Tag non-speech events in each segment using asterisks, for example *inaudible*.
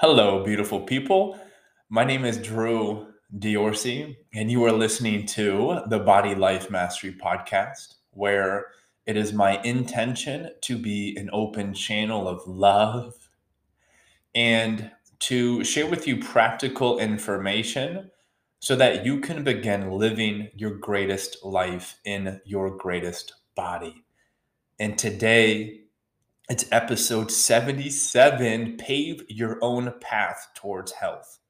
Hello, beautiful people. My name is Drew Diorsi, and you are listening to the Body Life Mastery Podcast, where it is my intention to be an open channel of love and to share with you practical information so that you can begin living your greatest life in your greatest body. And today, it's episode 77 Pave Your Own Path Towards Health.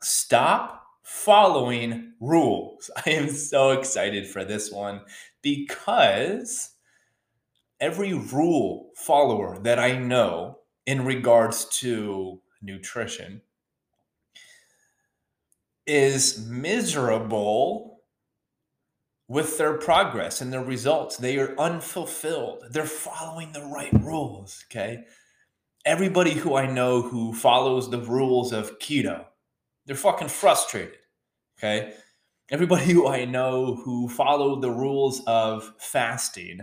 Stop following rules. *laughs* I am so excited for this one because every rule follower that I know in regards to nutrition is miserable with their progress and their results. They are unfulfilled. They're following the right rules. Okay. Everybody who I know who follows the rules of keto, they're fucking frustrated. Okay. Everybody *laughs* who I know who follow the rules of fasting,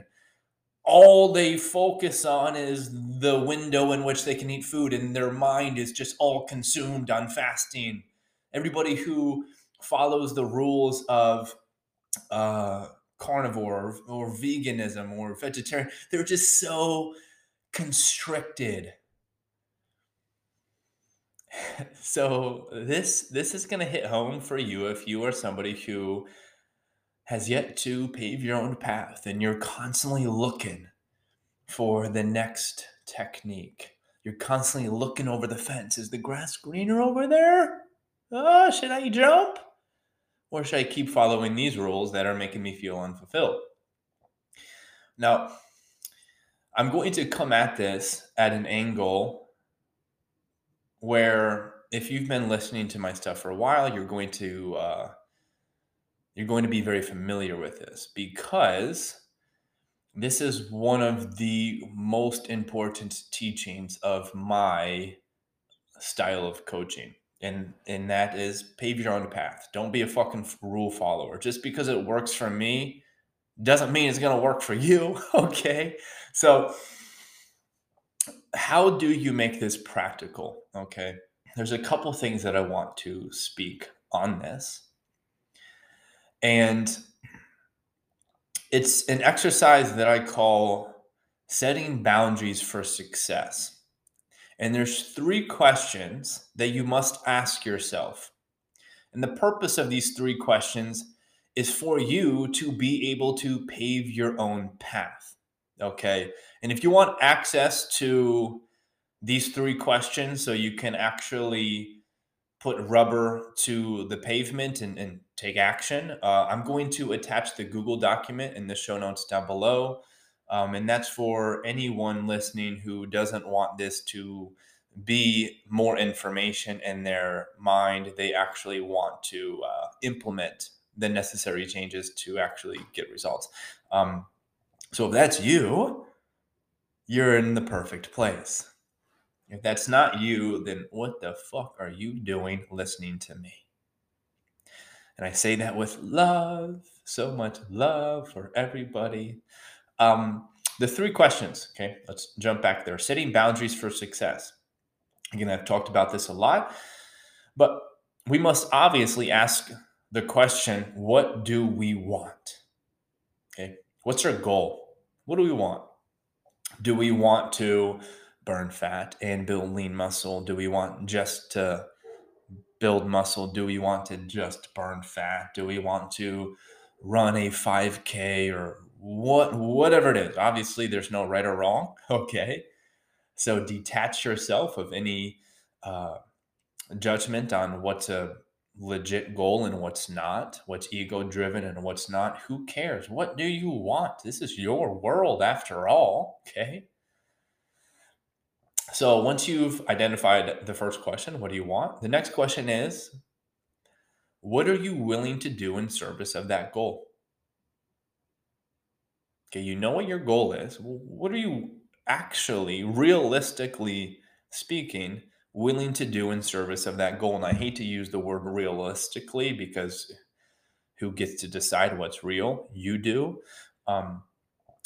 all they focus on is the window in which they can eat food, and their mind is just all consumed on fasting. Everybody who follows the rules of uh, carnivore or, or veganism or vegetarian. They're just so constricted. *laughs* so this this is going to hit home for you if you are somebody who has yet to pave your own path and you're constantly looking for the next technique. You're constantly looking over the fence. Is the grass greener over there? Oh, should I jump? Or should I keep following these rules that are making me feel unfulfilled? Now, I'm going to come at this at an angle where if you've been listening to my stuff for a while, you're going to uh, you're going to be very familiar with this because this is one of the most important teachings of my style of coaching and and that is pave your own path. Don't be a fucking rule follower. Just because it works for me doesn't mean it's going to work for you, *laughs* okay? So how do you make this practical, okay? There's a couple things that I want to speak on this. And it's an exercise that I call setting boundaries for success. And there's three questions that you must ask yourself. And the purpose of these three questions is for you to be able to pave your own path. Okay. And if you want access to these three questions so you can actually put rubber to the pavement and, and take action, uh, I'm going to attach the Google document in the show notes down below. Um, and that's for anyone listening who doesn't want this to be more information in their mind. They actually want to uh, implement the necessary changes to actually get results. Um, so if that's you, you're in the perfect place. If that's not you, then what the fuck are you doing listening to me? And I say that with love, so much love for everybody. Um, the three questions, okay, let's jump back there. Setting boundaries for success. Again, I've talked about this a lot, but we must obviously ask the question what do we want? Okay, what's our goal? What do we want? Do we want to burn fat and build lean muscle? Do we want just to build muscle? Do we want to just burn fat? Do we want to run a 5K or what whatever it is obviously there's no right or wrong *laughs* okay? So detach yourself of any uh, judgment on what's a legit goal and what's not what's ego driven and what's not. Who cares? What do you want? This is your world after all okay? So once you've identified the first question what do you want? The next question is what are you willing to do in service of that goal Okay, you know what your goal is. What are you actually, realistically speaking, willing to do in service of that goal? And I hate to use the word realistically because who gets to decide what's real? You do. Um,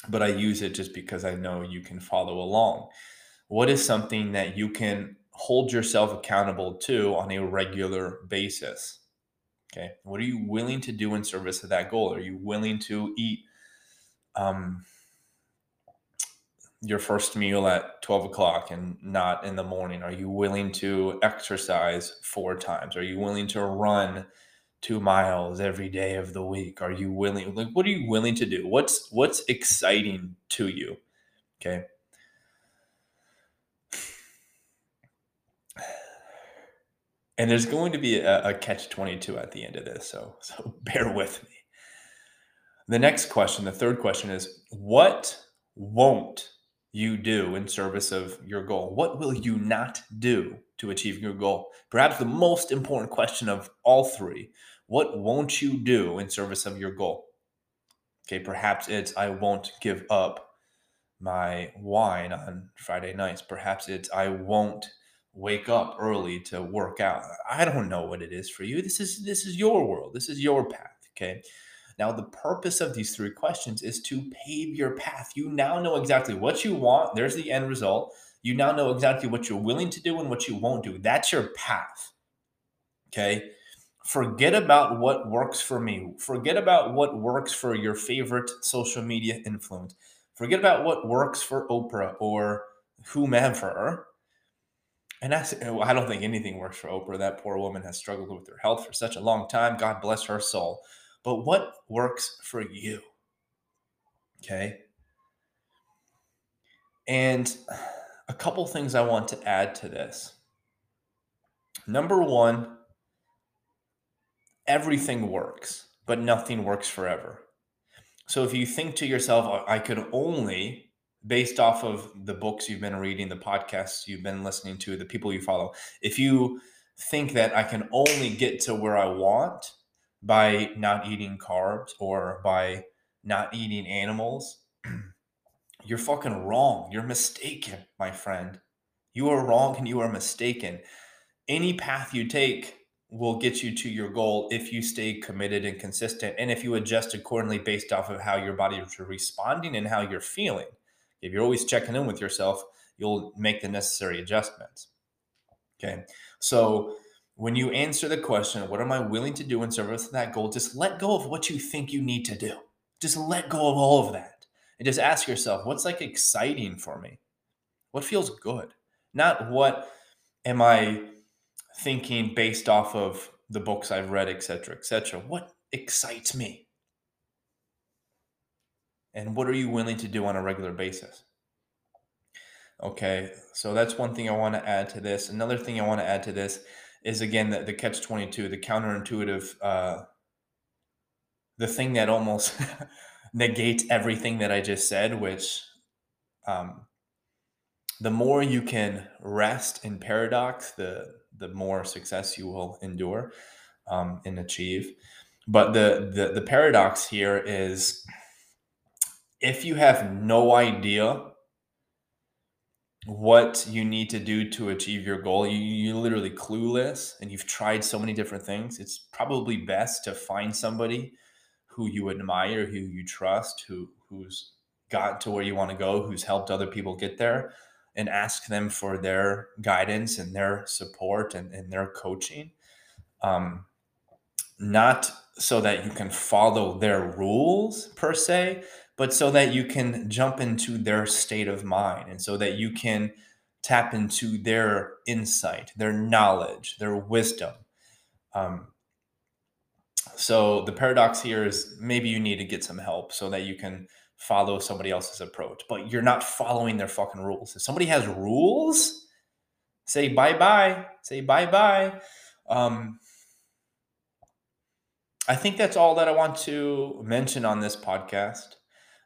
but I use it just because I know you can follow along. What is something that you can hold yourself accountable to on a regular basis. Okay. What are you willing to do in service of that goal? Are you willing to eat um, your first meal at 12 o'clock and not in the morning? Are you willing to exercise four times? Are you willing to run two miles every day of the week? Are you willing, like, what are you willing to do? What's, what's exciting to you? Okay. And there's going to be a, a catch 22 at the end of this. So, so *laughs* bear with me. The next question, the third question is what won't you do in service of your goal? What will you not do to achieve your goal? Perhaps the most important question of all three what won't you do in service of your goal? Okay, perhaps it's I won't give up my wine on Friday nights. Perhaps it's I won't wake up early to work out. I don't know what it is for you. This is this is your world. This is your path, okay? Now the purpose of these three questions is to pave your path. You now know exactly what you want. There's the end result. You now know exactly what you're willing to do and what you won't do. That's your path. Okay? Forget about what works for me. Forget about what works for your favorite social media influence. Forget about what works for Oprah or whomever and that's, I don't think anything works for Oprah. That poor woman has struggled with her health for such a long time. God bless her soul. But what works for you? Okay. And a couple things I want to add to this. Number one, everything works, but nothing works forever. So if you think to yourself, I could only based off of the books you've been reading, the podcasts you've been listening to, the people you follow, if you think that I can only get to where I want by not eating carbs or by not eating animals, *clears throat* you're fucking wrong. You're mistaken, my friend. You are wrong and you are mistaken. Any path you take will get you to your goal if you stay committed and consistent and if you adjust accordingly based off of how your body is responding and how you're feeling. If you're always checking in with yourself, you'll make the necessary adjustments. Okay. So when you answer the question, what am I willing to do in service of that goal? Just let go of what you think you need to do. Just let go of all of that. And just ask yourself, what's like exciting for me? What feels good? Not what am I thinking based off of the books I've read, etc., etc. What excites me? and what are you willing to do on a regular basis okay so that's one thing i want to add to this another thing i want to add to this is again the, the catch 22 the counterintuitive uh, the thing that almost *laughs* negates everything that i just said which um, the more you can rest in paradox the the more success you will endure um, and achieve. But the, the the paradox here is if you have no idea what you need to do to achieve your goal, you, you're literally clueless and you've tried so many different things, it's probably best to find somebody who you admire, who you trust, who who's got to where you want to go, who's helped other people get there, and ask them for their guidance and their support and, and their coaching. Um, not so that you can follow their rules per se, but so that you can jump into their state of mind and so that you can tap into their insight, their knowledge, their wisdom. Um, so the paradox here is maybe you need to get some help so that you can follow somebody else's approach, but you're not following their fucking rules. If somebody has rules, say bye bye, say bye bye. Um, I think that's all that I want to mention on this podcast.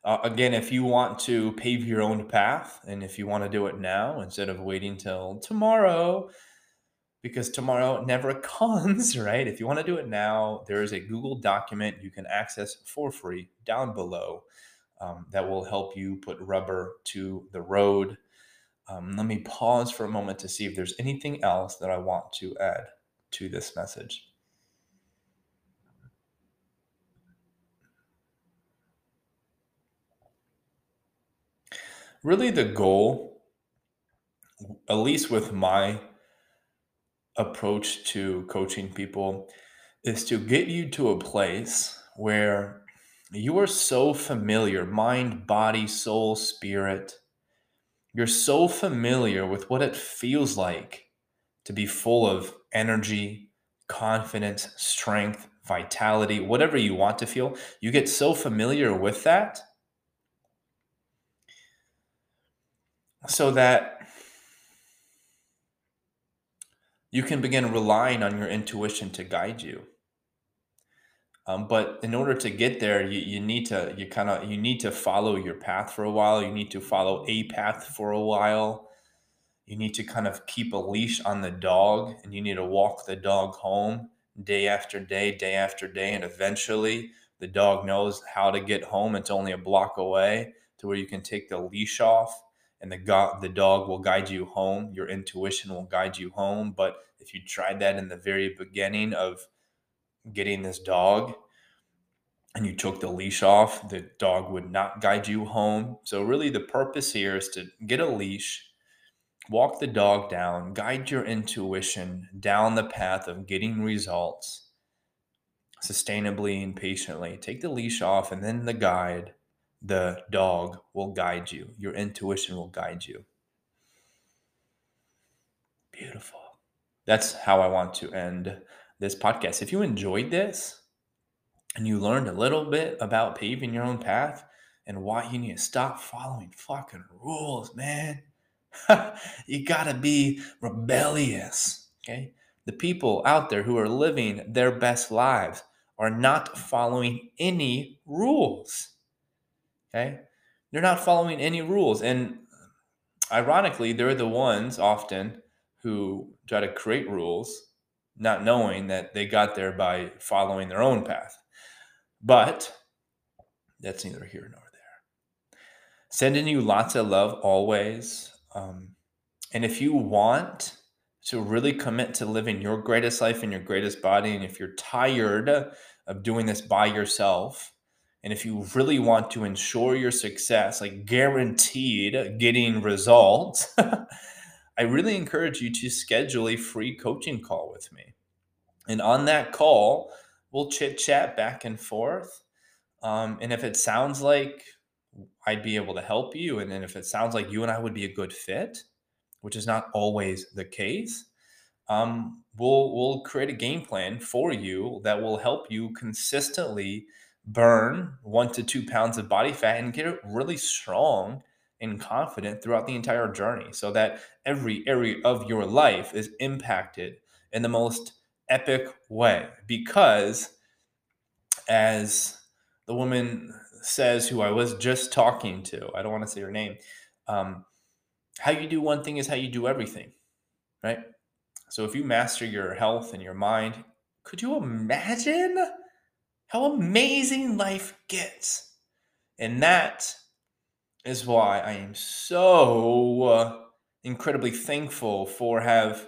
Uh, again, if you want to pave your own path and if you want to do it now instead of waiting till tomorrow, because tomorrow never *laughs* comes, right? If you want to do it now, there is a Google document you can access for free down below um, that will help you put rubber to the road. Um, let me pause for a moment to see if there's anything else that I want to add to this message. Really the goal, at least with my approach to coaching people is to get you to a place where you are so familiar mind, body, soul, spirit. You're so familiar with what it feels like to be full of energy, confidence, strength, vitality, whatever you want to feel. You get so familiar with that so that you can begin relying on your intuition to guide you. Um, but in order to get there, you, you need to you kind of you need to follow your path for a while. You need to follow a path for a while. You need to kind of keep a leash on the dog, and you need to walk the dog home day after day, day after day, and eventually the dog knows how to get home. It's only a block away to where you can take the leash off and the go- the dog will guide you home. Your intuition will guide you home. But if you tried that in the very beginning of getting this dog and you took the leash off, the dog would not guide you home. So really the purpose here is to get a leash, walk the dog down, guide your intuition down the path of getting results sustainably and patiently. Take the leash off and then the guide the dog will guide you. Your intuition will guide you. Beautiful. That's how I want to end this podcast. If you enjoyed this and you learned a little bit about paving your own path and why you need to stop following fucking rules, man, *laughs* you gotta be rebellious. Okay. The people out there who are living their best lives are not following any rules. Okay. They're not following any rules. And ironically, they're the ones often who try to create rules, not knowing that they got there by following their own path. But that's neither here nor there. Sending you lots of love always. Um, and if you want to really commit to living your greatest life in your greatest body, and if you're tired of doing this by yourself, and if you really want to ensure your success, like guaranteed getting results, *laughs* I really encourage you to schedule a free coaching call with me. And on that call, we'll chit chat back and forth. Um, and if it sounds like I'd be able to help you, and then if it sounds like you and I would be a good fit, which is not always the case, um, we'll we'll create a game plan for you that will help you consistently burn one to two pounds of body fat and get really strong and confident throughout the entire journey so that every area of your life is impacted in the most epic way. Because, as the woman says, who I was just talking to, I don't want to say her name, um, how you do one thing is how you do everything, right? So if you master your health and your mind, could you imagine? How amazing life gets. And that is why I am so uh, incredibly thankful for have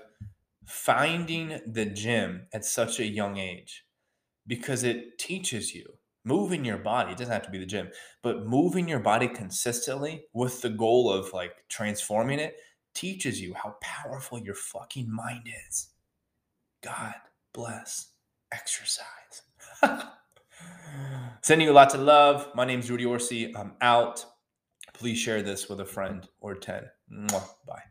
finding the gym at such a young age. Because it teaches you moving your body it doesn't have to be the gym but moving your body consistently with the goal of like transforming it teaches you how powerful your fucking mind is. God bless. Exercise *laughs* Sending you lots of love. My name is Drew Diorsi. I'm out. Please share this with a friend or 10. Mwah. Bye.